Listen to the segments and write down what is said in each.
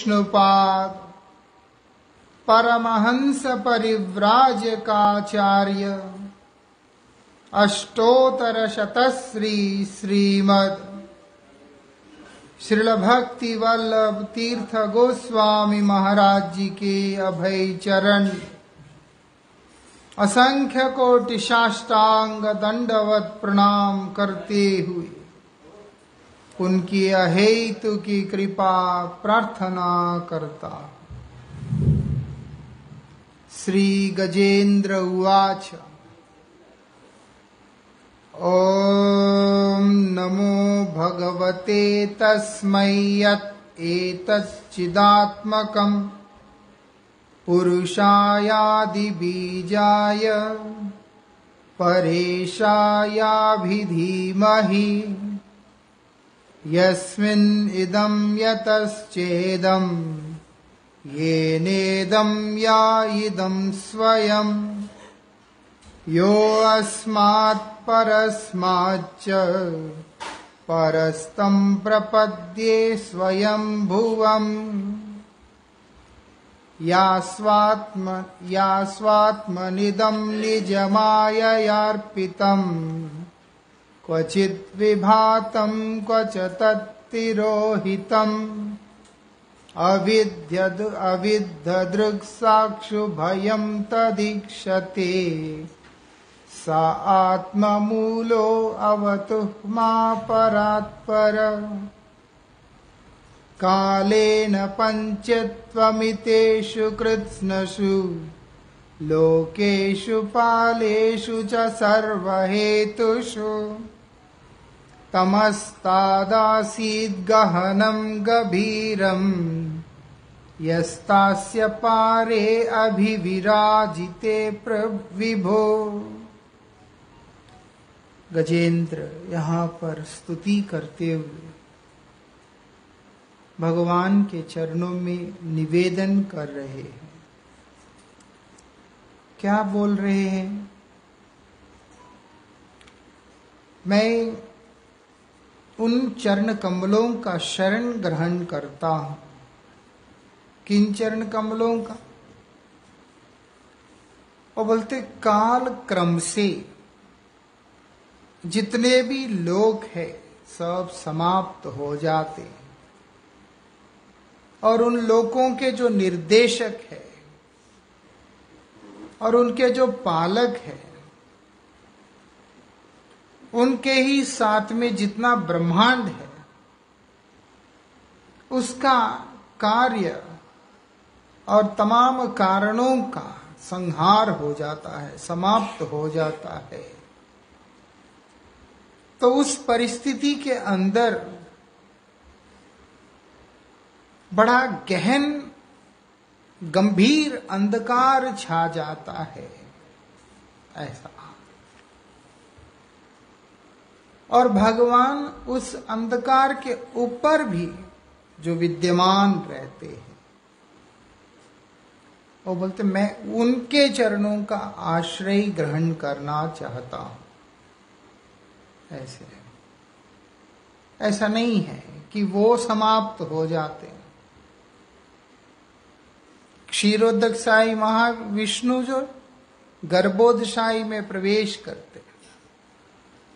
विष्णुपाद। परमहंस परिव्राजकाचार्य। अष्टोत्तर शतश्री श्रीमद। श्रील भक्ति वल्लभ तीर्थ गोस्वामी महाराज जी के अभय चरण। असंख्य कोटि साष्टांग दंडवत प्रणाम करते हुए। उनकी अहेतु की कृपा प्रार्थना करता। श्री गजेन्द्र उवाच। ॐ नमो भगवते तस्मै यत् एतच्चिदात्मकम्। पुरुषायादिबीजाय परेशायाभिधीमहि। यस्मिन् इदं यतश्चेदम् येनेदं या इदं स्वयम् यो अस्मात् परस्माच्च परस्तं प्रपद्ये स्वयम्भुवम् या स्वात्म या स्वात्मनिदं निजमाययार्पितम् क्वचित् विभातं क्वच तत्तिरोहितम्। अविद्यद् अविद्धदृक्साक्षुभयं तदीक्षते। स आत्ममूलो अवतु मा परात्पर। कालेन पञ्चत्वमितेषु कृत्स्नषु लोकेषु पालेषु च सर्वहेतुषु। तमस्तादासीद्गहनं गभीरम् यस्तास्य पारे अभिविराजिते प्रविभो। गजेंद्र यहाँ पर स्तुति करते हुए भगवान के चरणों में निवेदन कर रहे हैं। क्या बोल रहे हैं? मैं उन चरण कमलों का शरण ग्रहण करता हूँ। किन चरण कमलों का? और बोलते काल क्रम से जितने भी लोग हैं, सब समाप्त हो जाते और उन लोगों के जो निर्देशक है, और उनके जो पालक है उनके ही साथ में जितना ब्रह्मांड है, उसका कार्य और तमाम कारणों का संहार हो जाता है, समाप्त हो जाता है। तो उस परिस्थिति के अंदर बड़ा गहन, गंभीर अंधकार छा जाता है, ऐसा। और भगवान उस अंधकार के ऊपर भी जो विद्यमान रहते हैं। वो बोलते, मैं उनके चरणों का आश्रय ग्रहण करना चाहता हूँ। ऐसे ऐसा नहीं है कि वो समाप्त हो जाते हैं। क्षीरोदक साई महाविष्णु जो गर्भोदशाही में प्रवेश करते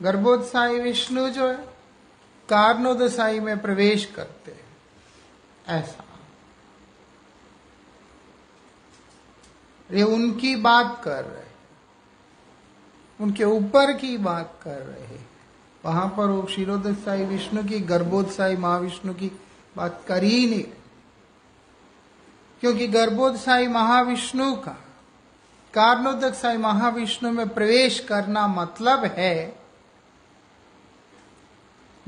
गर्भोदशाही विष्णु जो है कार्णोदशाही में प्रवेश करते हैं। ऐसा। ये उनकी बात कर रहे उनके ऊपर की बात कर रहे वहाँ पर वो क्षीरोदशाही विष्णु की गर्भोदशाही महाविष्णु की बात कर ही नहीं क्योंकि गर्भोदशाही महाविष्णु का कारणोदकशाही महाविष्णु में प्रवेश करना मतलब है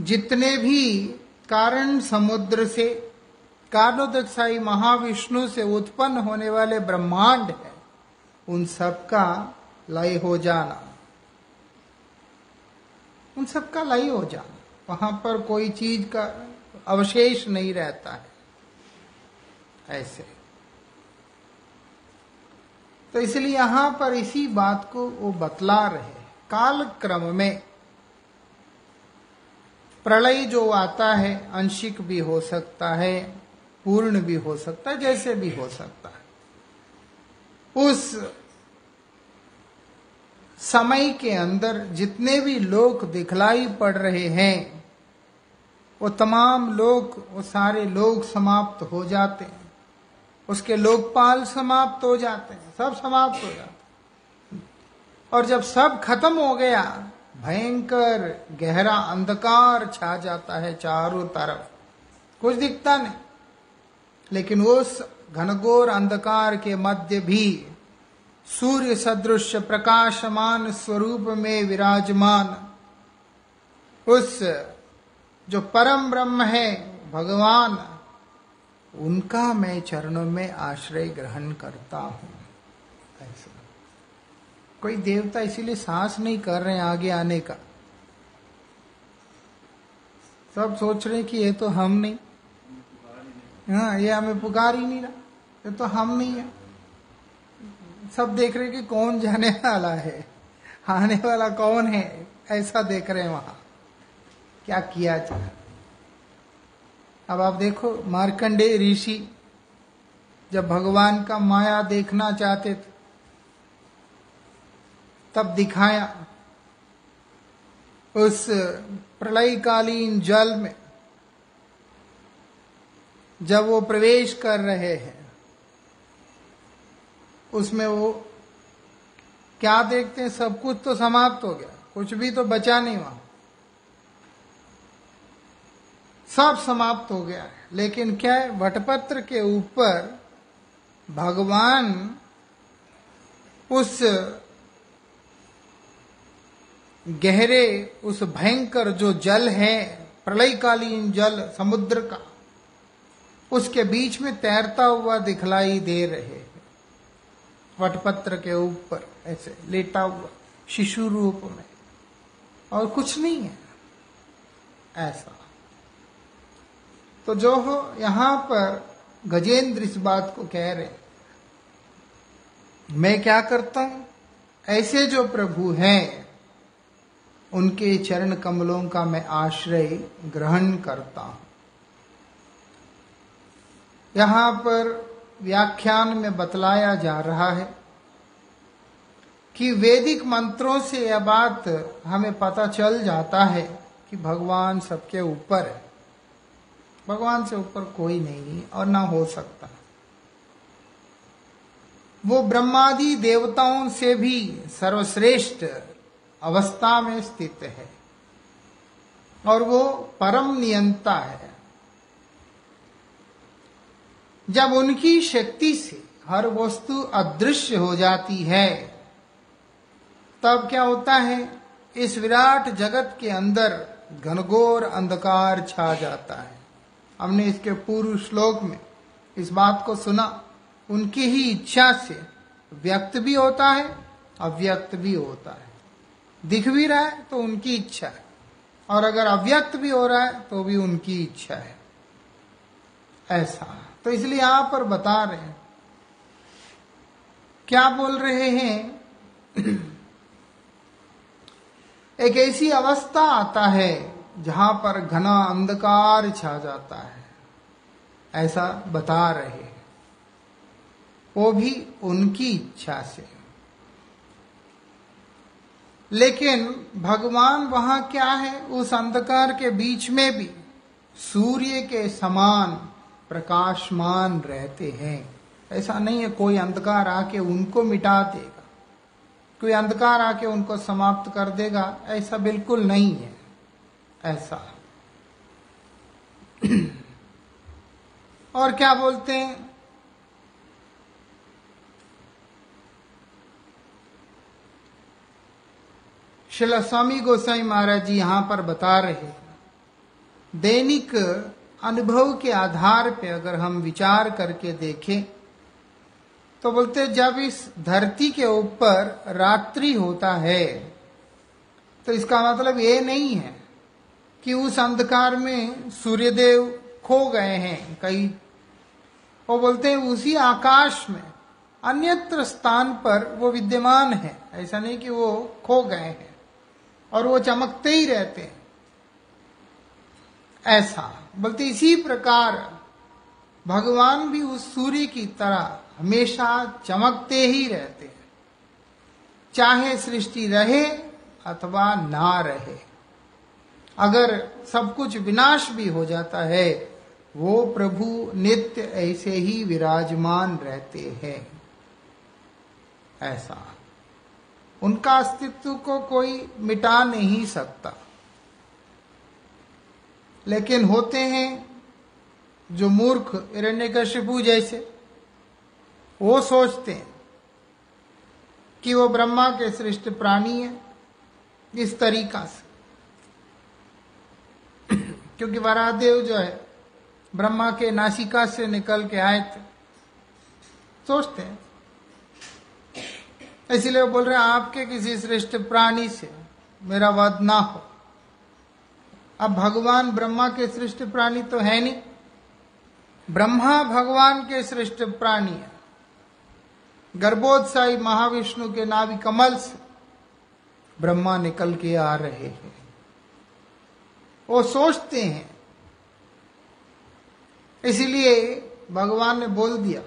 जितने भी कारण समुद्र से कारणोदकशाही महाविष्णु से उत्पन्न होने वाले ब्रह्मांड है, उन सबका लय हो जाना। उन सबका लय हो जाना। वहाँ पर कोई चीज़ का अवशेष नहीं रहता है। ऐसे। तो इसलिए यहाँ पर इसी बात को वो बतला रहे काल क्रम में प्रलय जो आता है, अंशिक भी हो सकता है, पूर्ण भी हो सकता है, जैसे भी हो सकता है। उस समय के अंदर जितने भी लोग दिखलाई पड़ रहे हैं, वो तमाम लोग वो सारे लोग समाप्त हो जाते हैं। उसके लोकपाल समाप्त हो जाते हैं, सब समाप्त हो जाते हैं। और जब सब खत्म हो गया भयंकर गहरा अंधकार छा जाता है चारों तरफ़। कुछ दिखता नहीं। लेकिन उस घनघोर अंधकार के मध्य भी सूर्य सदृश प्रकाशमान स्वरूप में विराजमान। उस जो परम ब्रह्म है, भगवान, उनका मैं चरणों में आश्रय ग्रहण करता हूँ। कोई देवता इसीलिए सांस नहीं कर रहे हैं आगे आने का। सब सोच रहे कि ये तो हम नहीं। हाँ ये हमें पुकार ही नहीं रहा। ये तो हम नहीं है। सब देख रहे कि कौन जाने वाला है। आने वाला कौन है? ऐसा देख रहे हैं वहाँ। क्या किया जाए? अब आप देखो मार्कंडे ऋषि जब भगवान का माया देखना चाहते थे तब दिखाया उस प्रलयकालीन जल में, जब वो प्रवेश कर रहे हैं, उसमें वो क्या देखते हैं? सब कुछ तो समाप्त हो गया, कुछ भी तो बचा नहीं वहाँ। सब समाप्त हो गया है, लेकिन क्या है? वटपत्र के ऊपर भगवान उस गहरे उस भयंकर जो जल है, प्रलयकालीन जल, समुद्र का, उसके बीच में तैरता हुआ दिखलाई दे रहे वटपत्र के ऊपर ऐसे लेटा हुआ, शिशु रूप में। और कुछ नहीं है। ऐसा। तो जो हो, यहाँ पर गजेंद्र इस बात को कह रहे मैं क्या करता हूँ? ऐसे जो प्रभु हैं उनके चरण कमलों का मैं आश्रय ग्रहण करता हूँ। यहाँ पर व्याख्यान में बतलाया जा रहा है कि वैदिक मंत्रों से यह बात हमें पता चल जाता है कि भगवान सबके ऊपर है। भगवान से ऊपर कोई नहीं और ना हो सकता। वो ब्रह्मादि देवताओं से भी सर्वश्रेष्ठ अवस्था में स्थित है। और वो परम नियंता है। जब उनकी शक्ति से हर वस्तु अदृश्य हो जाती है, तब क्या होता है? इस विराट जगत के अंदर घनघोर अंधकार छा जाता है। हमने इसके पूर्व श्लोक में इस बात को सुना। उनकी ही इच्छा से व्यक्त भी होता है, अव्यक्त भी होता है। दिख भी रहा है तो उनकी इच्छा है। और अगर अव्यक्त भी हो रहा है तो भी उनकी इच्छा है। ऐसा। तो इसलिए यहाँ पर बता रहे हैं। क्या बोल रहे हैं? एक ऐसी अवस्था आता है जहाँ पर घना अंधकार छा जाता है। ऐसा बता रहे हैं। वो भी उनकी इच्छा से। लेकिन भगवान वहाँ क्या है? उस अंधकार के बीच में भी सूर्य के समान प्रकाशमान रहते हैं। ऐसा नहीं है कोई अंधकार आके उनको मिटा देगा। कोई अंधकार आके उनको समाप्त कर देगा, ऐसा बिल्कुल नहीं है। ऐसा। और क्या बोलते हैं? शिला स्वामी गोसाई महाराज जी यहाँ पर बता रहे दैनिक अनुभव के आधार पे अगर हम विचार करके देखें तो बोलते जब इस धरती के ऊपर रात्रि होता है तो इसका मतलब ये नहीं है कि उस अंधकार में सूर्यदेव खो गए हैं कई। वो बोलते हैं, उसी आकाश में अन्यत्र स्थान पर वो विद्यमान है, ऐसा नहीं कि वो खो गए हैं। और वो चमकते ही रहते हैं। ऐसा। बोलते इसी प्रकार भगवान भी उस सूर्य की तरह हमेशा चमकते ही रहते हैं। चाहे सृष्टि रहे अथवा ना रहे। अगर सब कुछ विनाश भी हो जाता है, वो प्रभु नित्य ऐसे ही विराजमान रहते हैं। ऐसा। उनका अस्तित्व को कोई मिटा नहीं सकता। लेकिन होते हैं जो मूर्ख हिरण्यकशिपु जैसे, वो सोचते हैं कि वो ब्रह्मा के श्रेष्ठ प्राणी है इस तरीका से। क्योंकि वरादेव जो है, ब्रह्मा के नासिका से निकल के आए थे, सोचते हैं। इसलिए बोल रहे हैं, आपके किसी श्रेष्ठ प्राणी से मेरा वध ना हो। अब भगवान ब्रह्मा के श्रेष्ठ प्राणी तो है नहीं। ब्रह्मा भगवान के श्रेष्ठ प्राणी है। गर्भोत्साही महाविष्णु के नाभि कमल से ब्रह्मा निकल के आ रहे हैं। वो सोचते हैं। इसलिए भगवान ने बोल दिया,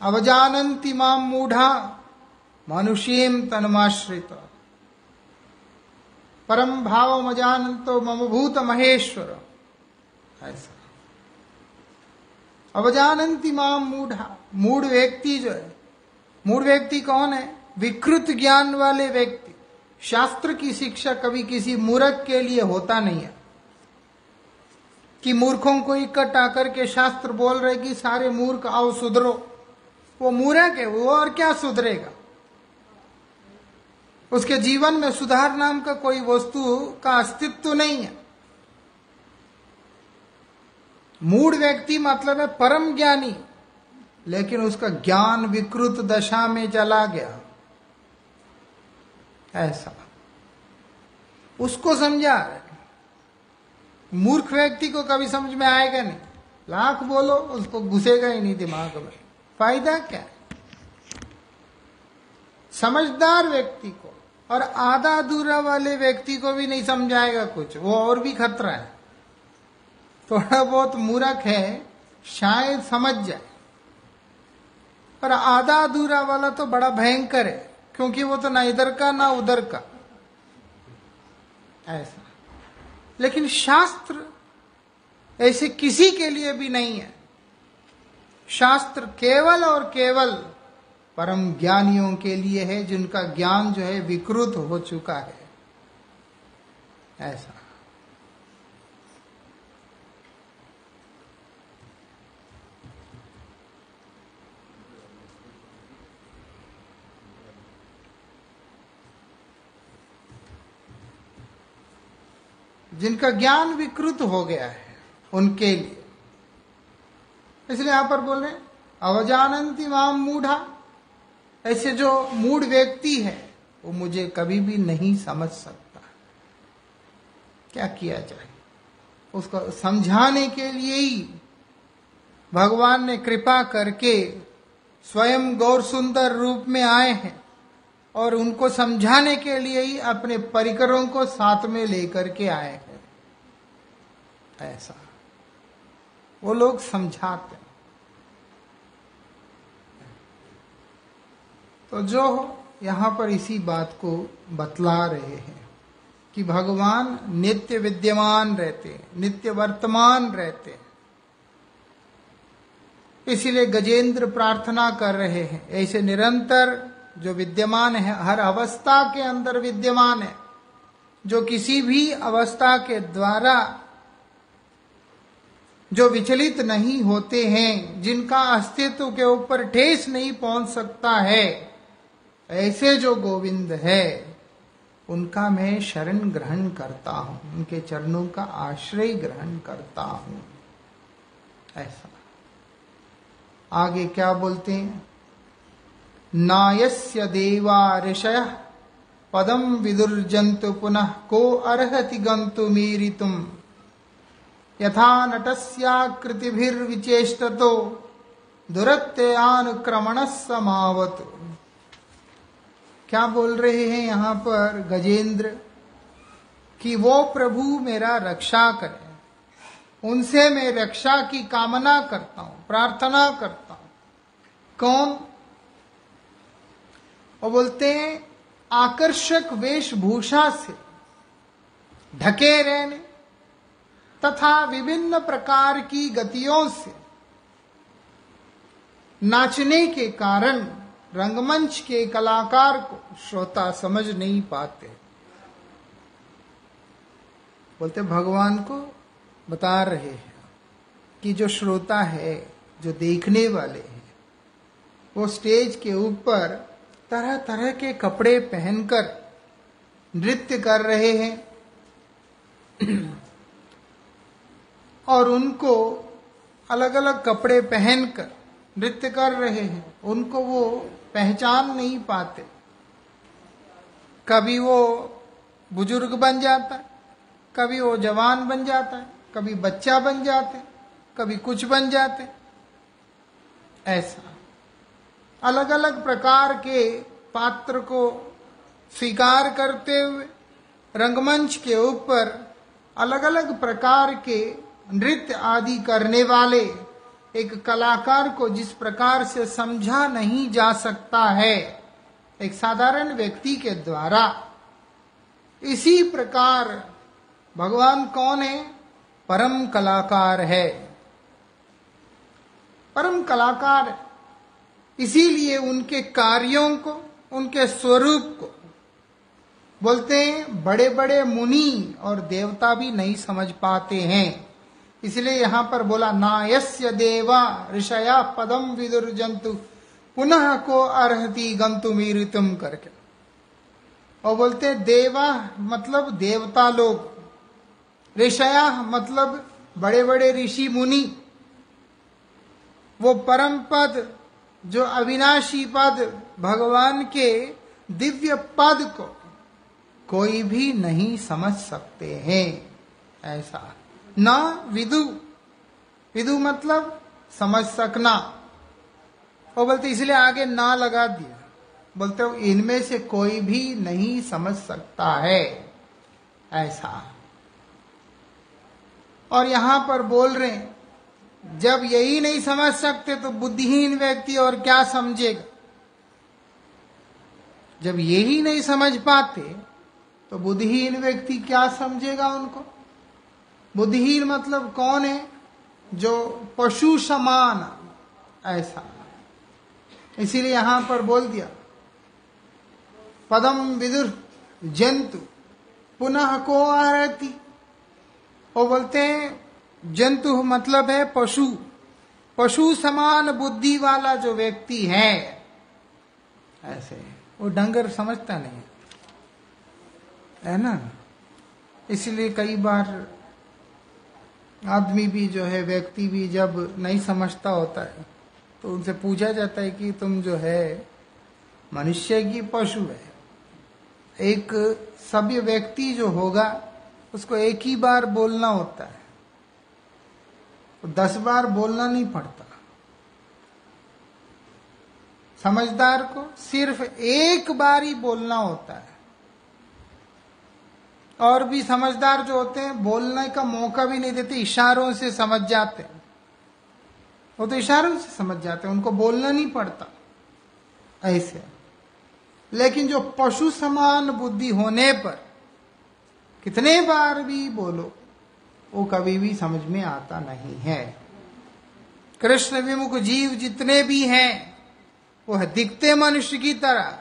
अवजानंती माम मूढ़ा मनुष्यम तनमाश्रित। परम भाव मजानंतो मम भूत महेश्वर। ऐसा। अवजानंती माम मूढ़ा, मूढ़ व्यक्ति जो है, मूढ़ व्यक्ति कौन है? विकृत ज्ञान वाले व्यक्ति। शास्त्र की शिक्षा कभी किसी मूर्ख के लिए होता नहीं है। कि मूर्खों को इकट्ठा करके शास्त्र बोल रहे कि सारे मूर्ख आओ सुधरो। वो मूर्ख है, वो और क्या सुधरेगा? उसके जीवन में सुधार नाम का कोई वस्तु का अस्तित्व नहीं है। मूड व्यक्ति मतलब है परम ज्ञानी, लेकिन उसका ज्ञान विकृत दशा में चला गया। ऐसा। उसको समझा। मूर्ख व्यक्ति को कभी समझ में आएगा नहीं। लाख बोलो, उसको घुसेगा ही नहीं दिमाग में। फ़ायदा क्या समझदार व्यक्ति को और आधा अधूरा वाले व्यक्ति को भी नहीं समझाएगा कुछ। वो और भी खतरा है। थोड़ा बहुत मूर्ख है, शायद समझ जाए। पर आधा अधूरा वाला तो बड़ा भयंकर है, क्योंकि वो तो ना इधर का, ना उधर का। ऐसा। लेकिन शास्त्र ऐसे किसी के लिए भी नहीं है। शास्त्र केवल और केवल परम ज्ञानियों के लिए है, जिनका ज्ञान जो है विकृत हो चुका है। ऐसा। जिनका ज्ञान विकृत हो गया है, उनके लिए। इसलिए यहाँ पर बोले अवजानंती माम मूढ़ा। ऐसे जो मूड व्यक्ति है, वो मुझे कभी भी नहीं समझ सकता। क्या किया जाए? उसको समझाने के लिए ही भगवान ने कृपा करके स्वयं गौर सुंदर रूप में आए हैं और उनको समझाने के लिए ही अपने परिकरों को साथ में लेकर के आए हैं। ऐसा। वो लोग समझाते तो जो यहाँ पर इसी बात को बतला रहे हैं कि भगवान नित्य विद्यमान रहते नित्य वर्तमान रहते इसीलिए गजेंद्र प्रार्थना कर रहे हैं, ऐसे निरंतर जो विद्यमान है, हर अवस्था के अंदर विद्यमान है, जो किसी भी अवस्था के द्वारा जो विचलित नहीं होते हैं, जिनका अस्तित्व के ऊपर ठेस नहीं पहुँच सकता है। ऐसे जो गोविंद है, उनका मैं शरण ग्रहण करता हूँ, उनके चरणों का आश्रय ग्रहण करता हूँ। ऐसा। आगे क्या बोलते हैं? नायस्य देवा ऋषय पदम विदुर्जंतु पुनः को अर्हति गंतु मेरी तुम यथा नटस्याकृतिभिर्विचेष्टतो दुरत्यानुक्रमण समावत। क्या बोल रहे हैं यहाँ पर गजेंद्र? कि वो प्रभु मेरा रक्षा करे। उनसे मैं रक्षा की कामना करता हूँ, प्रार्थना करता हूँ। कौन? वो बोलते हैं, आकर्षक वेशभूषा से। ढके रहने तथा विभिन्न प्रकार की गतियों से। नाचने के कारण रंगमंच के कलाकार को श्रोता समझ नहीं पाते। बोलते, भगवान को बता रहे हैं कि जो श्रोता है, जो देखने वाले हैं, वो स्टेज के ऊपर तरह तरह के कपड़े पहनकर नृत्य कर रहे हैं और उनको अलग अलग कपड़े पहनकर नृत्य कर रहे हैं। उनको वो पहचान नहीं पाते। कभी वो बुज़ुर्ग बन जाता है, कभी वो जवान बन जाता है, कभी बच्चा बन जाते कभी कुछ बन जाते ऐसा। अलग अलग प्रकार के पात्र को स्वीकार करते हुए, रंगमंच के ऊपर अलग अलग प्रकार के नृत्य आदि करने वाले एक कलाकार को जिस प्रकार से समझा नहीं जा सकता है, एक साधारण व्यक्ति के द्वारा, इसी प्रकार भगवान कौन है? परम कलाकार है। परम कलाकार इसीलिए उनके कार्यों को, उनके स्वरूप को बोलते हैं बड़े बड़े मुनि और देवता भी नहीं समझ पाते हैं। इसलिए यहाँ पर बोला नायस्य देवा ऋषया पदम विदुर जंतु पुनः को अर्ति गंतु मीरितुम करके। और बोलते, देवा मतलब देवता लोग, ऋषया मतलब बड़े बड़े ऋषि मुनि। वो परम पद, जो अविनाशी पद, भगवान के दिव्य पद को कोई भी नहीं समझ सकते हैं। ऐसा। न विदु। विदु मतलब समझ सकना। और बोलते, इसलिए आगे ना लगा दिया। बोलते हो इनमें से कोई भी नहीं समझ सकता है। ऐसा। और यहाँ पर बोल रहे हैं, जब यही नहीं समझ सकते तो बुद्धिहीन व्यक्ति और क्या समझेगा? जब यही नहीं समझ पाते तो बुद्धिहीन व्यक्ति क्या समझेगा उनको? बुद्धिहीन मतलब कौन है? जो पशु समान ऐसा। इसीलिए यहाँ पर बोल दिया, पदम विदुर जंतु, पुनः को आरती। वो बोलते हैं, जंतु मतलब है पशु। पशु समान बुद्धि वाला जो व्यक्ति है, ऐसे। वो डंगर समझता नहीं है ना? इसलिए कई बार आदमी भी जो है, व्यक्ति भी जब नहीं समझता होता है तो उनसे पूछा जाता है कि तुम जो है, मनुष्य की पशु है। एक सभ्य व्यक्ति जो होगा, उसको एक ही बार बोलना होता है। तो दस बार बोलना नहीं पड़ता। समझदार को सिर्फ़ एक बार ही बोलना होता है। और भी समझदार जो होते हैं, बोलने का मौका भी नहीं देते, इशारों से समझ जाते वो तो इशारों से समझ जाते उनको बोलना नहीं पड़ता। ऐसे। लेकिन जो पशु समान बुद्धि होने पर, कितने बार भी बोलो, वो कभी भी समझ में आता नहीं है। कृष्ण विमुख जीव जितने भी हैं, वो है दिखते मनुष्य की तरह।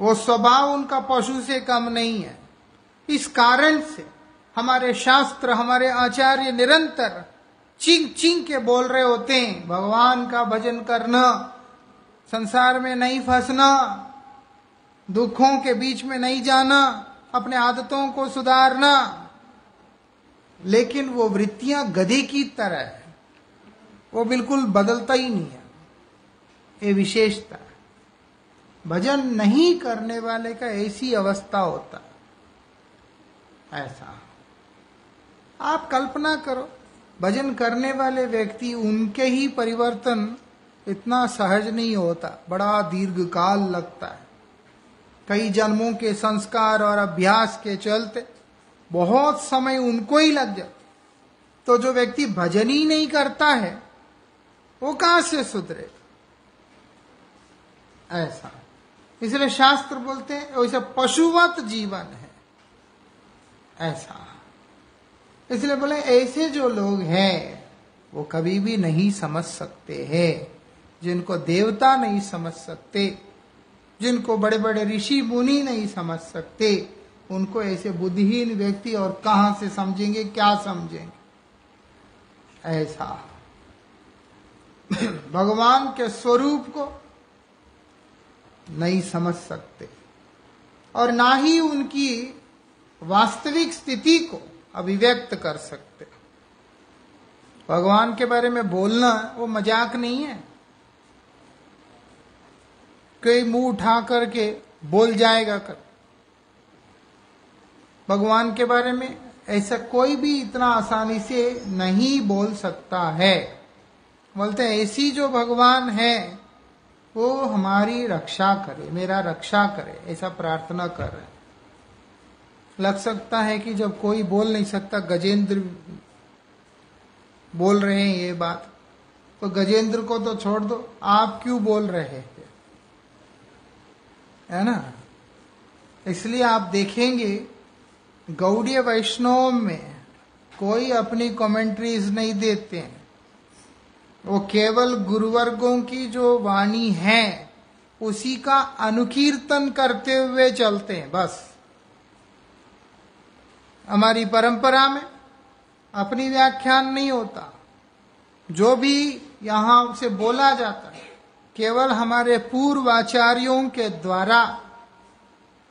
वो स्वभाव उनका पशु से कम नहीं है। इस कारण से हमारे शास्त्र, हमारे आचार्य निरंतर चिंग चिंग के बोल रहे होते हैं, भगवान का भजन करना, संसार में नहीं फंसना, दुखों के बीच में नहीं जाना, अपने आदतों को सुधारना। लेकिन वो वृत्तियाँ गधे की तरह है। वो बिल्कुल बदलता ही नहीं है। ये विशेषता भजन नहीं करने वाले का ऐसी अवस्था होता ऐसा। आप कल्पना करो, भजन करने वाले व्यक्ति, उनके ही परिवर्तन इतना सहज नहीं होता, बड़ा दीर्घ काल लगता है। कई जन्मों के संस्कार और अभ्यास के चलते बहुत समय उनको ही लग जाता तो जो व्यक्ति भजन ही नहीं करता है, वो कहाँ से सुधरे? ऐसा। इसलिए शास्त्र बोलते हैं, वैसे पशुवत जीवन है। ऐसा। इसलिए बोले, ऐसे जो लोग हैं, वो कभी भी नहीं समझ सकते हैं। जिनको देवता नहीं समझ सकते, जिनको बड़े बड़े ऋषि मुनि नहीं समझ सकते, उनको ऐसे बुद्धिहीन व्यक्ति और कहाँ से समझेंगे, क्या समझेंगे? ऐसा। भगवान के स्वरूप को नहीं समझ सकते। और ना ही उनकी वास्तविक स्थिति को अभिव्यक्त कर सकते। भगवान के बारे में बोलना वो मज़ाक नहीं है। कोई मुँह उठा करके बोल जाएगा कर। भगवान के बारे में ऐसा कोई भी इतना आसानी से नहीं बोल सकता है। बोलते हैं, ऐसी जो भगवान है, वो हमारी रक्षा करे, मेरा रक्षा करे, ऐसा प्रार्थना कर रहे लग सकता है कि जब कोई बोल नहीं सकता, गजेंद्र बोल रहे हैं ये बात तो गजेंद्र को तो छोड़ दो। आप क्यों बोल रहे हैं? है ना? इसलिए आप देखेंगे, गौड़ीय वैष्णव में कोई अपनी कमेंट्रीज नहीं देते हैं। वो केवल गुरुवर्गों की जो वाणी है, उसी का अनुकीर्तन करते हुए चलते हैं, बस। हमारी परंपरा में अपनी व्याख्यान नहीं होता। जो भी यहाँ से बोला जाता है, केवल हमारे पूर्वाचार्यों के द्वारा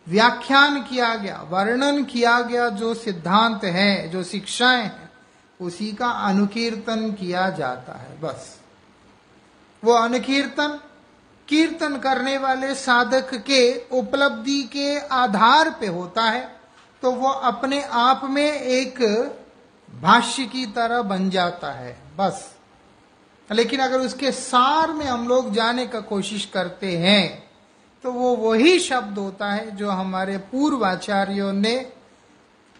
व्याख्यान किया गया, वर्णन किया गया जो सिद्धांत है, जो शिक्षाएँ हैं, उसी का अनुकीर्तन किया जाता है, बस। वो अनुकीर्तन, कीर्तन करने वाले साधक के उपलब्धि के आधार पे होता है। तो वो अपने आप में एक भाष्य की तरह बन जाता है, बस। लेकिन अगर उसके सार में हम लोग जाने का कोशिश करते हैं तो वो वही शब्द होता है जो हमारे पूर्व आचार्यों ने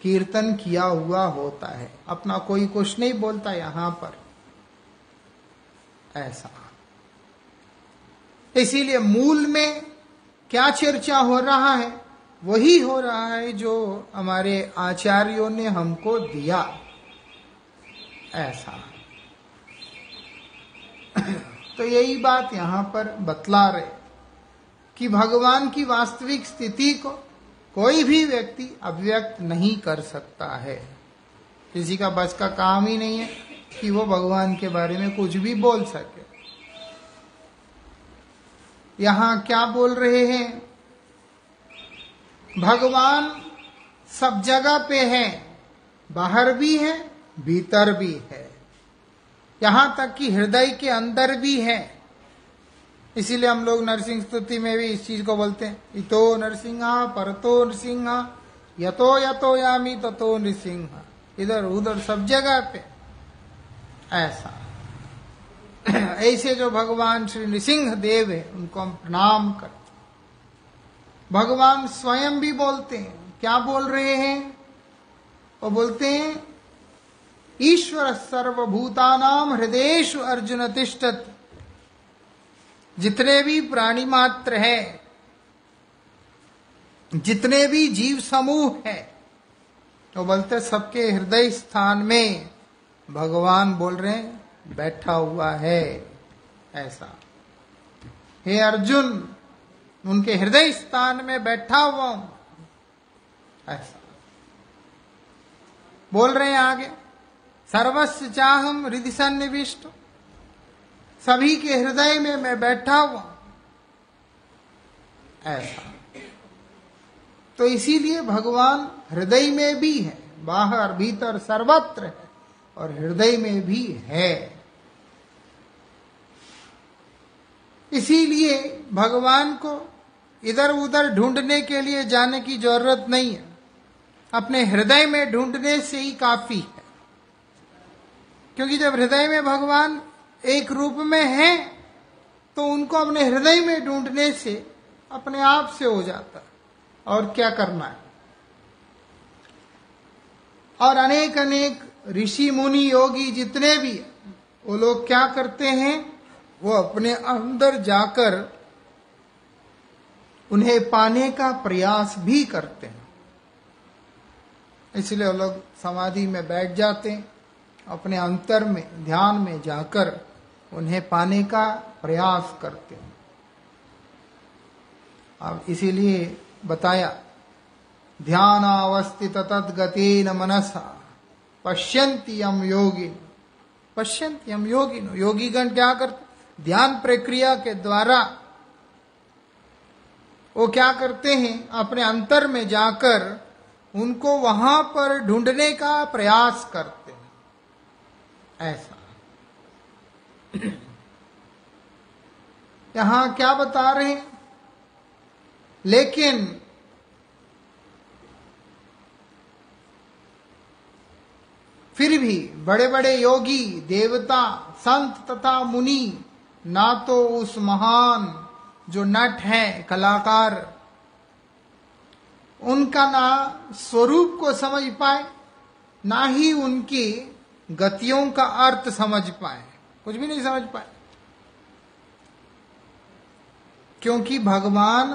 कीर्तन किया हुआ होता है। अपना कोई कुछ नहीं बोलता यहाँ पर। ऐसा। इसीलिए मूल में क्या चर्चा हो रहा है? वही हो रहा है जो हमारे आचार्यों ने हमको दिया। ऐसा। तो यही बात यहाँ पर बतला रहे कि भगवान की वास्तविक स्थिति को कोई भी व्यक्ति अभिव्यक्त नहीं कर सकता है। किसी का बस का काम ही नहीं है कि वो भगवान के बारे में कुछ भी बोल सके। यहाँ क्या बोल रहे हैं? भगवान सब जगह पे है, बाहर भी है, भीतर भी है। यहाँ तक कि हृदय के अंदर भी है। इसीलिए हम लोग नरसिंह स्तुति में भी इस चीज़ को बोलते हैं, इतो नरसिंहा, परतो नृसिंहा यतो यतो यामी ततो नृसिंह। इधर उधर सब जगह पे। ऐसा। ऐसे जो भगवान श्री नृसिंह देव है, उनको हम प्रणाम करते भगवान स्वयं भी बोलते हैं। क्या बोल रहे हैं? वो बोलते हैं, ईश्वर सर्वभूतानाम हृदय अर्जुन तिष्ठत। जितने भी प्राणी मात्र है, जितने भी जीव समूह है तो बोलते सबके हृदय स्थान में भगवान बोल रहे हैं, बैठा हुआ है, ऐसा। हे अर्जुन उनके हृदय स्थान में बैठा हुआ हूँ। ऐसा। बोल रहे हैं आगे, सर्वस्व चाहम हृदय सन्निविष्ट, सभी के हृदय में मैं बैठा हुआ ऐसा। तो इसीलिए भगवान हृदय में भी है, बाहर, भीतर सर्वत्र है और हृदय में भी है। इसीलिए भगवान को इधर उधर ढूँढने के लिए जाने की ज़रूरत नहीं है। अपने हृदय में ढूँढने से ही काफ़ी है। क्योंकि जब हृदय में भगवान एक रूप में है तो उनको अपने हृदय में ढूँढने से अपने आप से हो जाता और क्या करना है? और अनेक अनेक ऋषि, मुनि, योगी जितने भी वो लोग क्या करते हैं? वो अपने अंदर जाकर उन्हें पाने का प्रयास भी करते हैं। इसलिए वो लोग समाधि में बैठ जाते हैं, अपने अंतर में, ध्यान में जाकर उन्हें पाने का प्रयास करते हैं। अब इसीलिए बताया ध्यान अवस्थित तत् गति न मनसा पश्यंती यम योगिन। पश्यंती यम योगिन। योगीगण क्या करते ध्यान प्रक्रिया के द्वारा वो क्या करते हैं, अपने अंतर में जाकर उनको वहाँ पर ढूँढने का प्रयास करते हैं। ऐसा। यहाँ क्या बता रहे हैं? लेकिन फिर भी बड़े बड़े योगी, देवता, संत तथा मुनि, ना तो उस महान जो नट है, कलाकार, उनका ना स्वरूप को समझ पाए, ना ही उनकी गतियों का अर्थ समझ पाए। कुछ भी नहीं समझ पाए। क्योंकि भगवान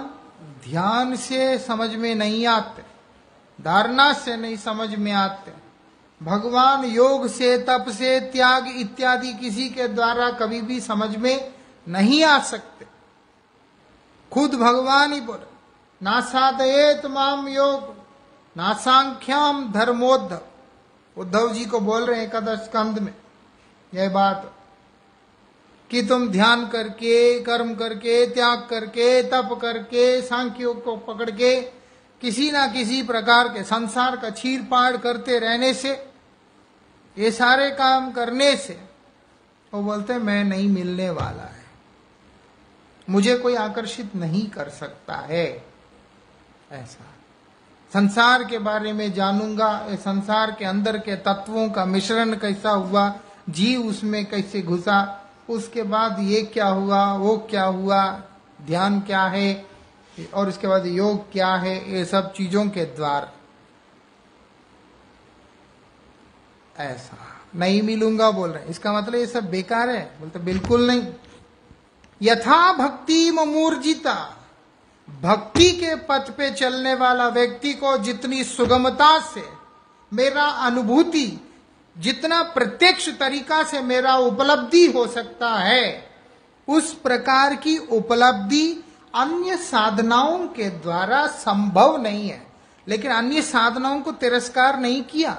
ध्यान से समझ में नहीं आते, धारणा से नहीं समझ में आते। भगवान योग से, तप से, त्याग इत्यादि किसी के द्वारा कभी भी समझ में नहीं आ सकते। खुद भगवान ही बोले। ना साधयेत माम योग ना सांख्याम धर्मोद्धव उद्धव जी को बोल रहे हैं एकादश स्कंद में, यह बात, कि तुम ध्यान करके, कर्म करके, त्याग करके, तप करके, सांख्यों को पकड़ के, किसी ना किसी प्रकार के संसार का छीर पाड़ करते रहने से, ये सारे काम करने से, वो बोलते मैं नहीं मिलने वाला है। मुझे कोई आकर्षित नहीं कर सकता है। ऐसा। संसार के बारे में जानूँगा संसार के अंदर के तत्वों का मिश्रण कैसा हुआ, जीव उसमें कैसे घुसा, उसके बाद ये क्या हुआ, वो क्या हुआ, ध्यान क्या है, और उसके बाद योग क्या है, ये सब चीज़ों के द्वार। ऐसा। नहीं मिलूँगा बोल रहे इसका मतलब ये सब बेकार है, बोलते बिल्कुल नहीं। यथा भक्ति मूर्जिता भक्ति के पथ पे चलने वाला व्यक्ति को जितनी सुगमता से, मेरा अनुभूति, जितना प्रत्यक्ष तरीका से मेरा उपलब्धि हो सकता है, उस प्रकार की उपलब्धि अन्य साधनाओं के द्वारा संभव नहीं है। लेकिन अन्य साधनाओं को तिरस्कार नहीं किया।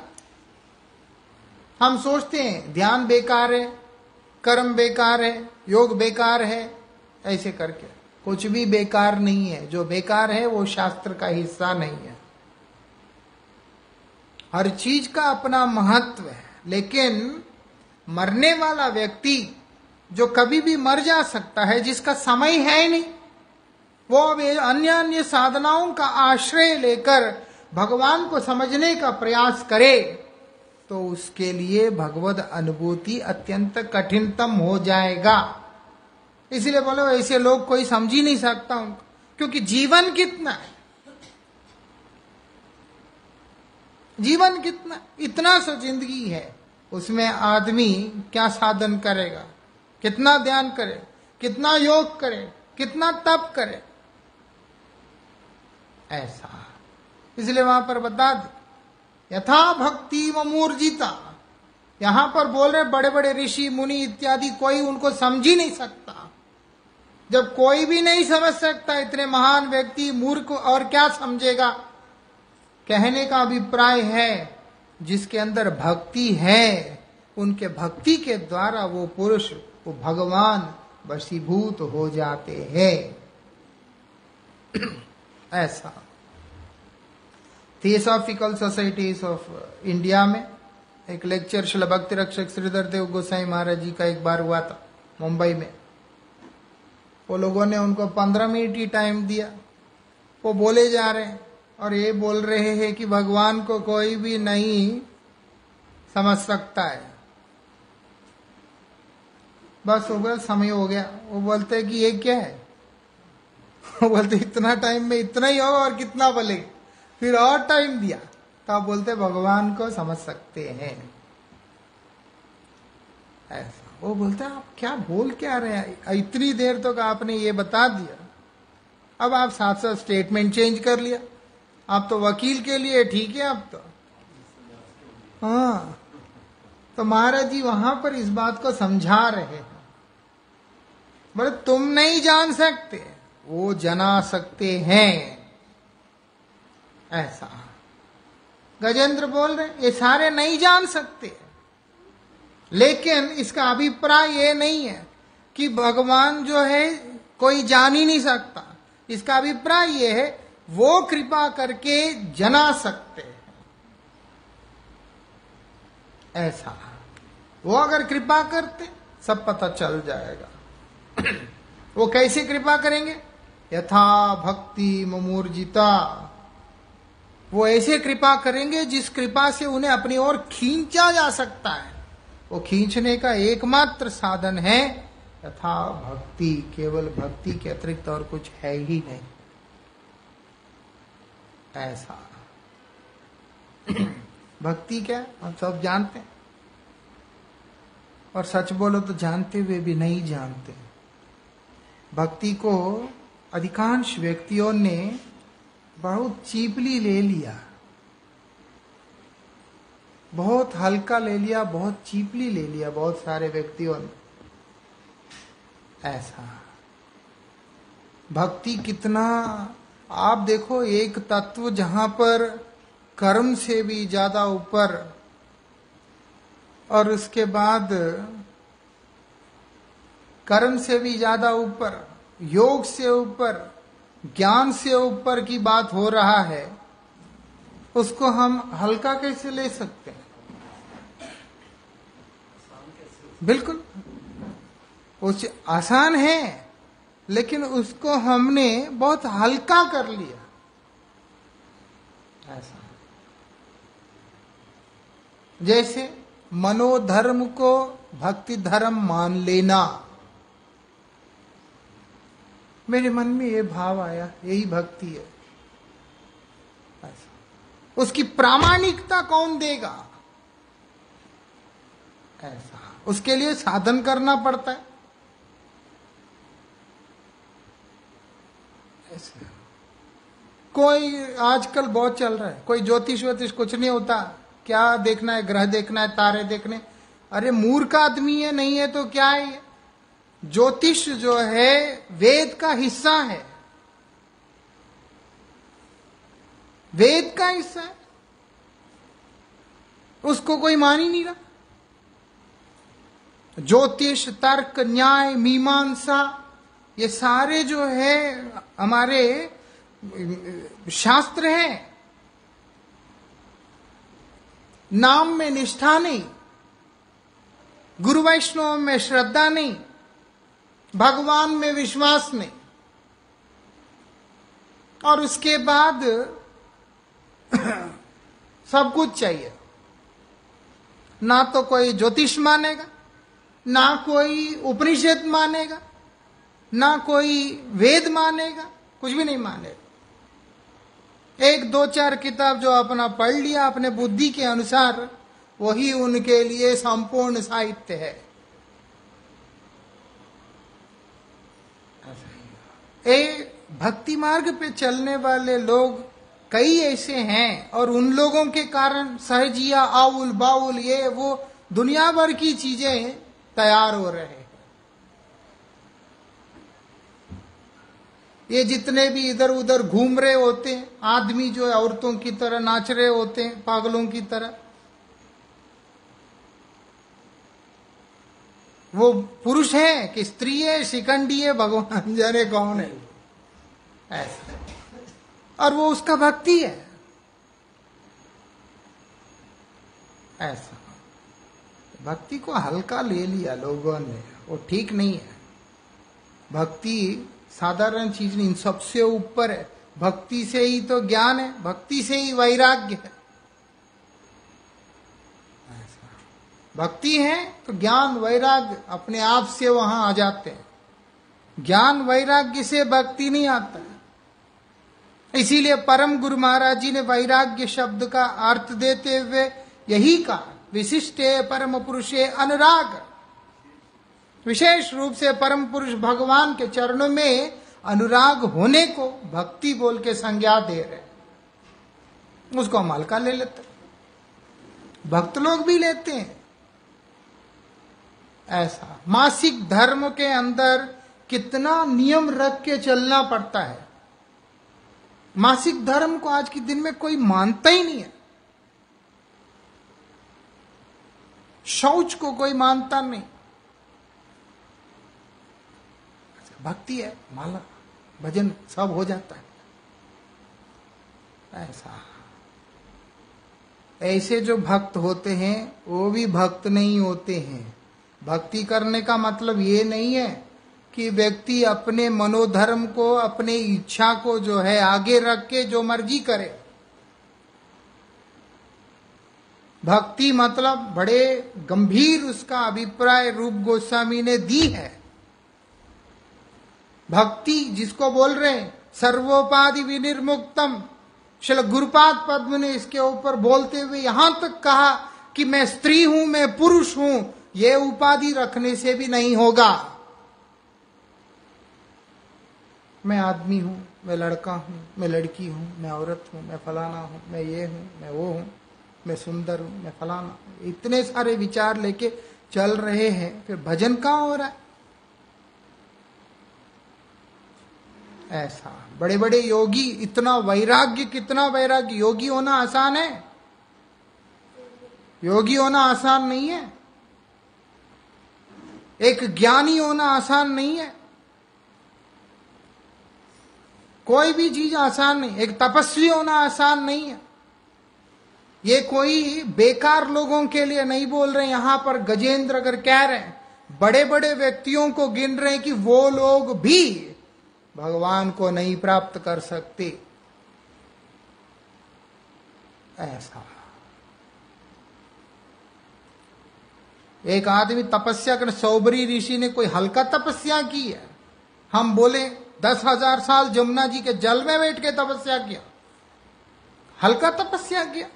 हम सोचते हैं, ध्यान बेकार है कर्म बेकार है, योग बेकार है, ऐसे करके। कुछ भी बेकार नहीं है। जो बेकार है, वो शास्त्र का हिस्सा नहीं है। हर चीज़ का अपना महत्व है, लेकिन मरने वाला व्यक्ति जो कभी भी मर जा सकता है, जिसका समय है नहीं, वो अब अन्य अन्य साधनाओं का आश्रय लेकर भगवान को समझने का प्रयास करे तो उसके लिए भगवत अनुभूति अत्यंत कठिनतम हो जाएगा। इसलिए बोले, ऐसे लोग कोई समझ ही नहीं सकता उनको, क्योंकि जीवन कितना है? जीवन कितना, इतना सो ज़िंदगी है, उसमें आदमी क्या साधन करेगा? कितना ध्यान करे, कितना योग करे, कितना तप करे? ऐसा। इसलिए वहाँ पर बता दे यथा भक्ति मूर्जिता यहाँ पर बोल रहे बड़े बड़े ऋषि, मुनि इत्यादि कोई उनको समझ ही नहीं सकता। जब कोई भी नहीं समझ सकता, इतने महान व्यक्ति मूर्ख और क्या समझेगा? कहने का अभिप्राय है, जिसके अंदर भक्ति है, उनके भक्ति के द्वारा वो पुरुष, वो भगवान वशीभूत हो जाते हैं। ऐसा। थियोसॉफिकल सोसाइटीज ऑफ़ इंडिया में एक लेक्चर शिल भक्ति रक्षक श्रीधर देव गोसाई महाराज जी का एक बार हुआ था, मुंबई में। वो लोगों ने उनको पंद्रह मिनट ही टाइम दिया। वो बोले जा रहे हैं और ये बोल रहे हैं कि भगवान को कोई भी नहीं समझ सकता है। बस हो गया, समय हो गया। वो बोलते कि ये क्या है? वो बोलते इतना टाइम में इतना ही होगा और कितना बोले फिर और टाइम दिया। तो आप बोलते भगवान को समझ सकते हैं। ऐसा। वो बोलता आप क्या बोल क्या रहे हैं? इतनी देर तक तो आपने ये बता दिया। अब आप साथ साथ स्टेटमेंट चेंज कर लिया। आप तो वकील के लिए ठीक है अब तो। हाँ। तो महाराज जी वहाँ पर इस बात को समझा रहे हैं। बोले, तुम नहीं जान सकते। वो जना सकते हैं। ऐसा। गजेंद्र बोल रहे ये सारे नहीं जान सकते। लेकिन इसका अभिप्राय ये नहीं है कि भगवान जो है, कोई जान ही नहीं सकता। इसका अभिप्राय ये है, वो कृपा करके जना सकते हैं। ऐसा। वो अगर कृपा करते, सब पता चल जाएगा। वो कैसे कृपा करेंगे? यथा भक्ति ममूर्जिता। वो ऐसे कृपा करेंगे जिस कृपा से उन्हें अपनी ओर खींचा जा सकता है। वो खींचने का एकमात्र साधन है तथा भक्ति, केवल भक्ति के अतिरिक्त और कुछ है ही नहीं। ऐसा। भक्ति क्या? हम सब जानते हैं। और सच बोलो तो जानते हुए भी नहीं जानते। भक्ति को अधिकांश व्यक्तियों ने बहुत चीपली ले लिया। बहुत हल्का ले लिया, बहुत चीपली ले लिया बहुत सारे व्यक्तियों ने। ऐसा। भक्ति कितना, आप देखो एक तत्व जहाँ पर कर्म से भी ज़्यादा ऊपर और उसके बाद कर्म से भी ज़्यादा ऊपर, योग से ऊपर ज्ञान से ऊपर की बात हो रहा है, उसको हम हल्का कैसे ले सकते हैं? बिल्कुल। उस आसान है, लेकिन उसको हमने बहुत हल्का कर लिया। ऐसा। जैसे मनोधर्म को भक्ति धर्म मान लेना। मेरे मन में ये भाव आया, यही भक्ति है। उसकी प्रामाणिकता कौन देगा? ऐसा। उसके लिए साधन करना पड़ता है। ऐसा। कोई आजकल बहुत चल रहा है। कोई ज्योतिष व्योतिष कुछ नहीं होता। क्या देखना है? ग्रह देखना है? तारे देखने। अरे, मूर्ख आदमी है, नहीं है तो क्या है? ज्योतिष जो है, वेद का हिस्सा है। वेद का हिस्सा है। उसको कोई मान ही नहीं रहा। ज्योतिष, तर्क, न्याय, मीमांसा, ये सारे जो है, हमारे, शास्त्र हैं। नाम में निष्ठा नहीं। गुरु वैष्णव में श्रद्धा नहीं। भगवान में विश्वास नहीं। और उसके बाद सब कुछ चाहिए। ना तो कोई ज्योतिष मानेगा, ना कोई उपनिषद मानेगा, ना कोई वेद मानेगा, कुछ भी नहीं मानेगा। एक दो चार किताब जो अपना पढ़ लिया अपने बुद्धि के अनुसार, वही उनके लिए संपूर्ण साहित्य है। ए, भक्ति मार्ग पे चलने वाले लोग कई ऐसे हैं और उन लोगों के कारण सहजिया आउल बाउल ये वो दुनिया भर की चीज़ें तैयार हो रहे हैं। ये जितने भी इधर उधर घूम रहे होते हैं, आदमी जो है औरतों की तरह नाच रहे होते हैं, पागलों की तरह वो पुरुष है कि स्त्री है, शिकंडी है, भगवान जाने कौन है? ऐसा। और वो उसका भक्ति है। ऐसा। भक्ति को हल्का ले लिया लोगों ने। वो ठीक नहीं है। भक्ति साधारण चीज़ नहीं, सबसे ऊपर है। भक्ति से ही तो ज्ञान है, भक्ति से ही वैराग्य है। भक्ति है तो ज्ञान वैराग्य अपने आप से वहाँ आ जाते हैं। ज्ञान वैराग्य से भक्ति नहीं आता। इसीलिए परम गुरु महाराज जी ने वैराग्य शब्द का अर्थ देते हुए यही कहा, विशिष्ट परम पुरुषे अनुराग। विशेष रूप से परम पुरुष भगवान के चरणों में अनुराग होने को भक्ति बोल के संज्ञा दे रहे उसको हम हल्का ले लेते भक्त लोग भी लेते हैं। ऐसा। मासिक धर्म के अंदर कितना नियम रख के चलना पड़ता है। मासिक धर्म को आज के दिन में कोई मानता ही नहीं है। शौच को कोई मानता नहीं। भक्ति है, माला, भजन सब हो जाता है। ऐसा। ऐसे जो भक्त होते हैं, वो भी भक्त नहीं होते हैं। भक्ति करने का मतलब ये नहीं है कि व्यक्ति अपने मनोधर्म को, अपने इच्छा को जो है आगे रख के जो मर्ज़ी करे। भक्ति मतलब बड़े गंभीर उसका अभिप्राय रूप गोस्वामी ने दी है। भक्ति जिसको बोल रहे हैं, सर्वोपाधि विनिर्मुक्तम शिल गुरुपाद पद्म ने इसके ऊपर बोलते हुए यहाँ तक कहा कि मैं स्त्री हूँ, मैं पुरुष हूँ ये उपाधि रखने से भी नहीं होगा। मैं आदमी हूँ, मैं लड़का हूँ, मैं लड़की हूँ, मैं औरत हूँ, मैं फलाना हूँ, मैं ये हूँ, मैं वो हूँ, मैं सुंदर हूँ, मैं फलाना हूँ। इतने सारे विचार लेके चल रहे हैं, फिर भजन कहाँ हो रहा है? ऐसा। बड़े बड़े योगी, इतना वैराग्य, कितना वैराग्य। योगी होना आसान है? योगी होना आसान नहीं है? एक ज्ञानी होना आसान नहीं है। कोई भी चीज़ आसान नहीं, एक तपस्वी होना आसान नहीं है। ये कोई बेकार लोगों के लिए नहीं बोल रहे, यहाँ पर गजेंद्र अगर कह रहे हैं बड़े बड़े व्यक्तियों को गिन रहे हैं कि वो लोग भी भगवान को नहीं प्राप्त कर सकते। ऐसा। एक आदमी तपस्या कर सौबरी ऋषि ने कोई हल्का तपस्या की है? हम बोले, दस हज़ार साल जमुना जी के जल में बैठ के तपस्या किया। हल्का तपस्या किया।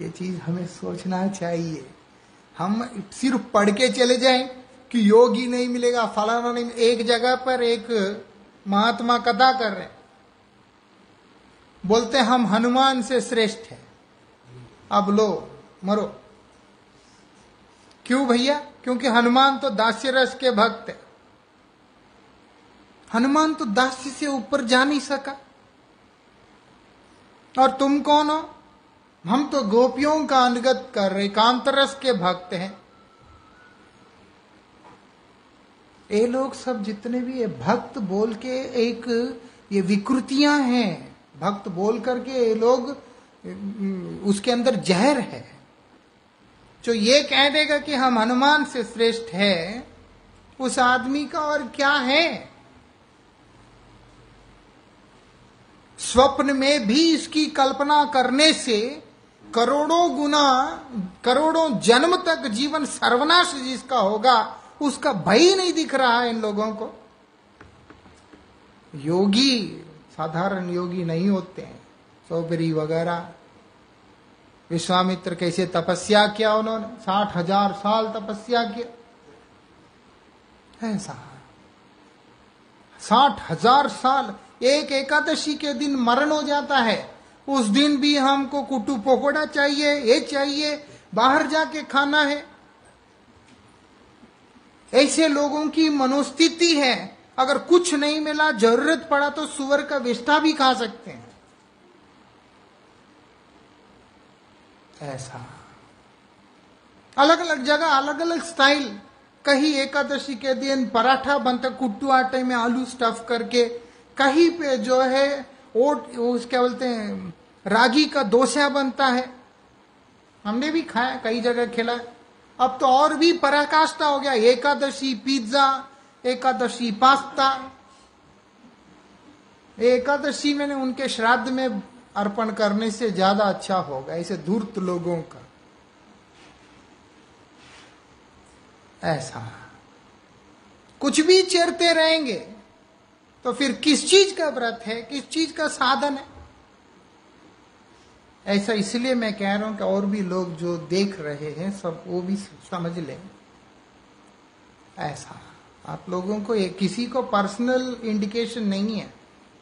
ये चीज़ हमें सोचना चाहिए। हम सिर्फ़ पढ़ के चले जाएँ कि योगी नहीं मिलेगा, फलाना नहीं एक जगह पर एक महात्मा कथा कर रहे बोलते हम हनुमान से श्रेष्ठ है। अब लो। मरो। क्यों भैया? क्योंकि हनुमान तो दास्य रस के भक्त है। हनुमान तो दास्य से ऊपर जा नहीं सका। और तुम कौन हो? हम तो गोपियों का अनुगत कर रहे कांतरस के भक्त हैं। ये लोग सब जितने भी है भक्त बोल के एक ये विकृतियाँ हैं, भक्त बोल करके ये लोग उसके अंदर जहर है। जो ये कह देगा कि हम हनुमान से श्रेष्ठ है, उस आदमी का और क्या है? स्वप्न में भी इसकी कल्पना करने से करोड़ों गुना, करोड़ों जन्म तक जीवन सर्वनाश जिसका होगा, उसका भय नहीं दिख रहा है इन लोगों को। योगी, साधारण योगी नहीं होते हैं, सोबरी वगैरह। विश्वामित्र कैसे तपस्या किया उन्होंने? साठ हज़ार साल तपस्या किया। ऐसा। साठ हज़ार साल, एक एकादशी के दिन मरण हो जाता है। उस दिन भी हमको कुटू पकोड़ा चाहिए, ये चाहिए, बाहर जाके खाना है। ऐसे लोगों की मनोस्थिति है। अगर कुछ नहीं मिला, ज़रूरत पड़ा तो सुअर का विष्ठा भी खा सकते हैं। ऐसा। अलग अलग जगह अलग अलग स्टाइल कहीं एकादशी के दिन पराठा बनता, कुट्टू आटे में आलू स्टफ़ करके। कहीं पे जो है, ओट क्या बोलते हैं, रागी का दोसा बनता है। हमने भी खाया, कई जगह खिला। अब तो और भी पराकाष्ठा हो गया। एकादशी पिज्जा एकादशी पास्ता एकादशी मैंने उनके श्राद्ध में अर्पण करने से ज़्यादा अच्छा होगा ऐसे धूर्त लोगों का। ऐसा। कुछ भी चेरते रहेंगे तो फिर किस चीज़ का व्रत है? किस चीज़ का साधन है? ऐसा इसलिए मैं कह रहा हूँ कि और भी लोग जो देख रहे हैं, सब वो भी समझ लें। ऐसा। आप लोगों को एक किसी को पर्सनल इंडिकेशन नहीं है।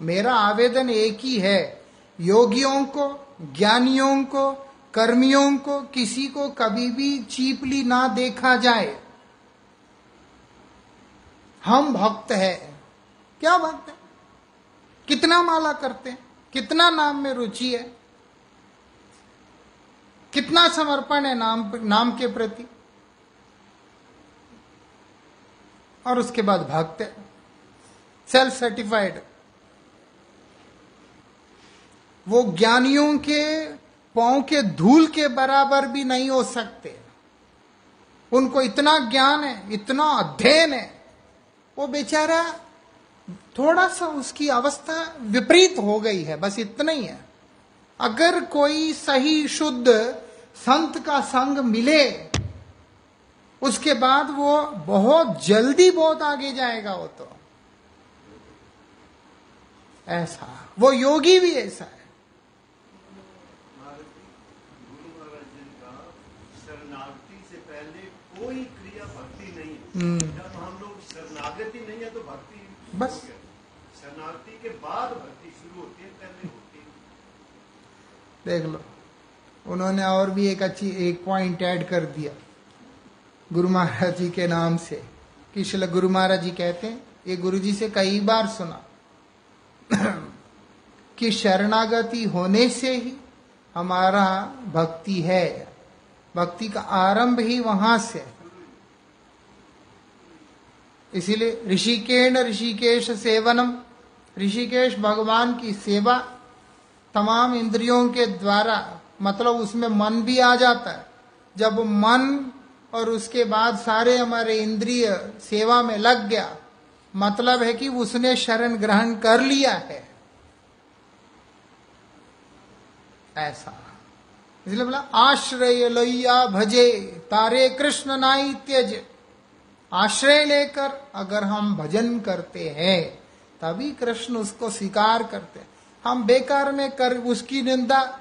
मेरा आवेदन एक ही है। योगियों को ज्ञानियों को कर्मियों को किसी को कभी भी चीपली ना देखा जाए। हम भक्त है। क्या भक्त है? कितना माला करते हैं? कितना नाम में रुचि है? कितना समर्पण है नाम नाम के प्रति? और उसके बाद भक्त है। सेल्फ सर्टिफाइड वो ज्ञानियों के पाँव के धूल के बराबर भी नहीं हो सकते। उनको इतना ज्ञान है, इतना अध्ययन है। वो बेचारा थोड़ा सा उसकी अवस्था विपरीत हो गई है, बस इतना ही है। अगर कोई सही, शुद्ध संत का संग मिले, उसके बाद वो बहुत जल्दी बहुत आगे जाएगा वो तो। ऐसा। वो योगी भी ऐसा है कोई क्रिया भक्ति नहीं हम्म। जब हम लोग शरणागति नहीं है तो भक्ति बस। शरणार्थी के बाद भक्ति शुरू होती है पहले होती देख लो। उन्होंने और भी एक अच्छी, एक पॉइंट ऐड कर दिया। गुरु महाराज जी के नाम से। कि गुरु महाराज जी कहते हैं, ये गुरु जी से कई बार सुना। कि शरणागति होने से ही हमारा भक्ति है। भक्ति का आरंभ ही वहाँ से इसीलिए ऋषिकेण ऋषिकेश सेवनम। ऋषिकेश भगवान की सेवा तमाम इंद्रियों के द्वारा मतलब उसमें मन भी आ जाता है। जब मन और उसके बाद सारे हमारे इंद्रिय सेवा में लग गया मतलब है कि उसने शरण ग्रहण कर लिया है। ऐसा। इसलिए बोला, आश्रय लोया भजे, तारे कृष्ण नाई त्यज। आश्रय लेकर अगर हम भजन करते हैं, तभी कृष्ण उसको स्वीकार करते हम बेकार में कर, उसकी निंदा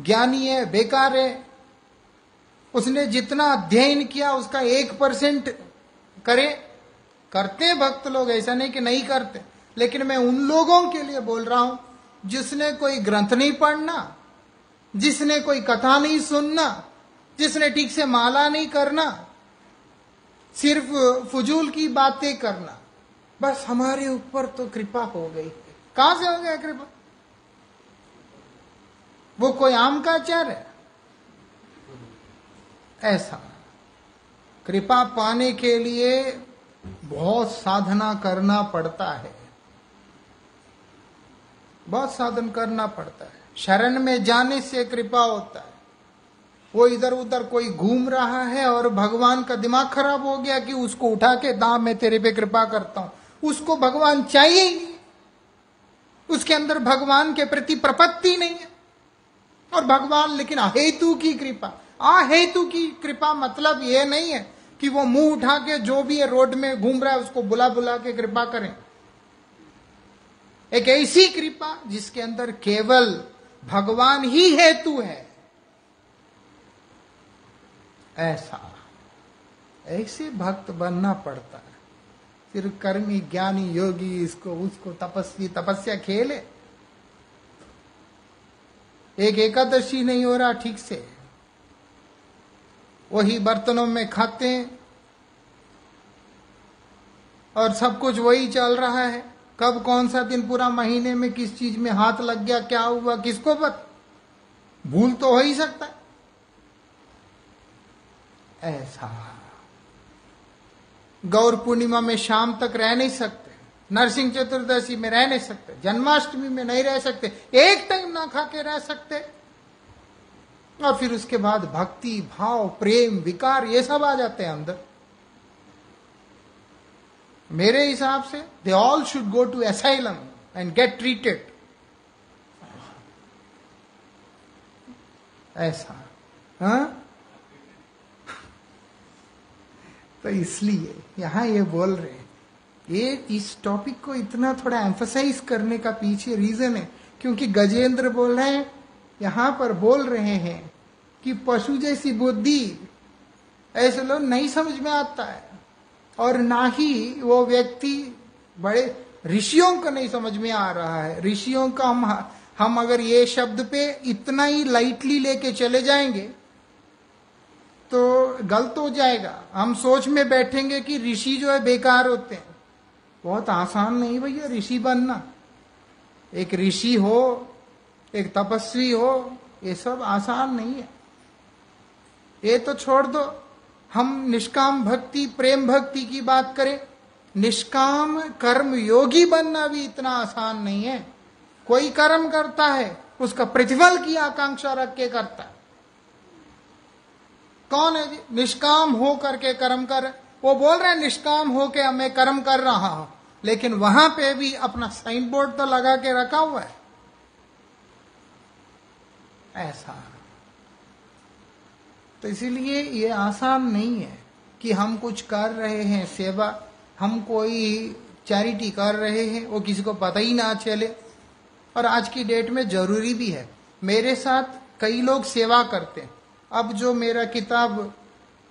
ज्ञानी है, बेकार है। उसने जितना अध्ययन किया, उसका एक परसेंट करे। करते भक्त लोग, ऐसा नहीं कि नहीं करते। लेकिन मैं उन लोगों के लिए बोल रहा हूँ, जिसने कोई ग्रंथ नहीं पढ़ना, जिसने कोई कथा नहीं सुनना, जिसने ठीक से माला नहीं करना सिर्फ़ फजूल की बातें करना। बस हमारे ऊपर तो कृपा हो गई कहाँ से हो गया कृपा? वो कोई आम का आचार है? ऐसा। कृपा पाने के लिए बहुत साधना करना पड़ता है। बहुत साधन करना पड़ता है। शरण में जाने से कृपा होता है। वो इधर उधर कोई घूम रहा है और भगवान का दिमाग खराब हो गया कि उसको उठा के दाम मैं तेरे पे कृपा करता हूँ। उसको भगवान चाहिए ही उसके अंदर भगवान के प्रति प्रपत्ति नहीं है। और भगवान लेकिन अहेतु की कृपा। अहेतु की कृपा मतलब ये नहीं है कि वो मुँह उठा के जो भी है रोड में घूम रहा है उसको बुला बुला के कृपा करें। एक ऐसी कृपा जिसके अंदर केवल भगवान ही हेतु है। ऐसा। ऐसे भक्त बनना पड़ता है। फिर कर्मी, ज्ञानी, योगी इसको, उसको तपस्वी, तपस्या खेले। एक एकादशी नहीं हो रहा ठीक से। वही बर्तनों में खाते हैं। और सब कुछ वही चल रहा है। कब कौन सा दिन पूरा महीने में किस चीज़ में हाथ लग गया, क्या हुआ, किसको पता? भूल तो हो ही सकता है। ऐसा। गौर पूर्णिमा में शाम तक रह नहीं सकते, नरसिंह चतुर्दशी में रह नहीं सकते, जन्माष्टमी में नहीं रह सकते, एक टाइम ना खा के रह सकते। और फिर उसके बाद भक्ति, भाव, प्रेम, विकार, ये सब आ जाते हैं अंदर। मेरे हिसाब से they all should go to asylum and get treated ऐसा। हा? तो इसलिए यहाँ ये बोल रहे हैं, ये इस टॉपिक को इतना थोड़ा एम्फोसाइज करने का पीछे रीजन है, क्योंकि गजेंद्र बोल रहे हैं, यहाँ पर बोल रहे हैं कि पशु जैसी बुद्धि, ऐसे लोग नहीं समझ में आता है। और ना ही वो व्यक्ति बड़े ऋषियों को नहीं समझ में आ रहा है। ऋषियों का हम हम अगर ये शब्द पे इतना ही लाइटली लेके चले जाएँगे तो गलत हो जाएगा। हम सोच में बैठेंगे कि ऋषि जो है बेकार होते हैं। बहुत आसान नहीं भैया, ऋषि बनना। एक ऋषि हो, एक तपस्वी हो, ये सब आसान नहीं है। ये तो छोड़ दो। हम निष्काम भक्ति, प्रेम भक्ति की बात करें, निष्काम कर्म योगी बनना भी इतना आसान नहीं है। कोई कर्म करता है, उसका प्रतिफल की आकांक्षा रख के करता है। कौन है जी? निष्काम हो करके कर्म कर। वो बोल रहे हैं, निष्काम हो के मैं कर्म कर रहा हूँ। लेकिन वहाँ पे भी अपना साइन बोर्ड तो लगा के रखा हुआ है। ऐसा। तो इसीलिए ये आसान नहीं है कि हम कुछ कर रहे हैं, सेवा। हम कोई चैरिटी कर रहे हैं, वो किसी को पता ही ना चले। और आज की डेट में ज़रूरी भी है। मेरे साथ कई लोग सेवा करते हैं। अब जो मेरा किताब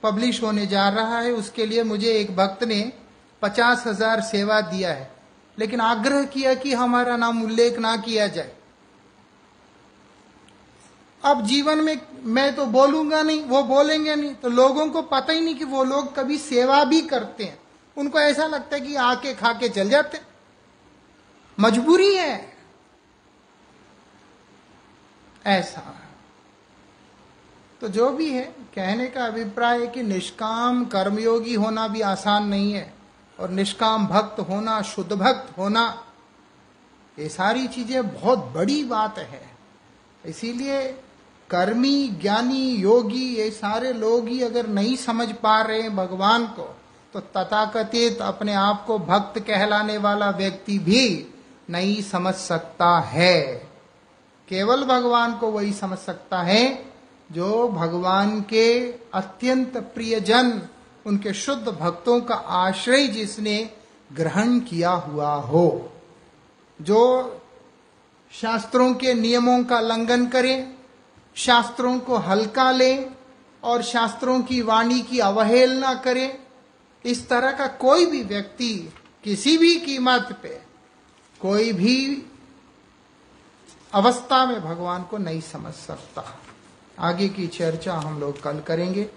पब्लिश होने जा रहा है, उसके लिए मुझे एक भक्त ने पचास हज़ार सेवा दिया है। लेकिन आग्रह किया कि हमारा नाम उल्लेख ना किया जाए। अब जीवन में मैं तो बोलूँगा नहीं, वो बोलेंगे नहीं तो लोगों को पता ही नहीं कि वो लोग कभी सेवा भी करते हैं। उनको ऐसा लगता है कि आके खा के चल जाते मजबूरी है। ऐसा। तो जो भी है, कहने का अभिप्राय है कि निष्काम कर्मयोगी होना भी आसान नहीं है, और निष्काम भक्त होना, शुद्ध भक्त होना, ये सारी चीज़ें बहुत बड़ी बात है। इसीलिए कर्मी, ज्ञानी, योगी, ये सारे लोग ही अगर नहीं समझ पा रहे हैं भगवान को तो तथाकथित अपने आप को भक्त कहलाने वाला व्यक्ति भी नहीं समझ सकता है। केवल भगवान को वही समझ सकता है जो भगवान के अत्यंत प्रियजन, उनके शुद्ध भक्तों का आश्रय जिसने ग्रहण किया हुआ हो, जो शास्त्रों के नियमों का लंघन करे, शास्त्रों को हल्का ले और शास्त्रों की वाणी की अवहेलना करे, इस तरह का कोई भी व्यक्ति किसी भी कीमत पे कोई भी अवस्था में भगवान को नहीं समझ सकता। आगे की चर्चा हम लोग कल करेंगे।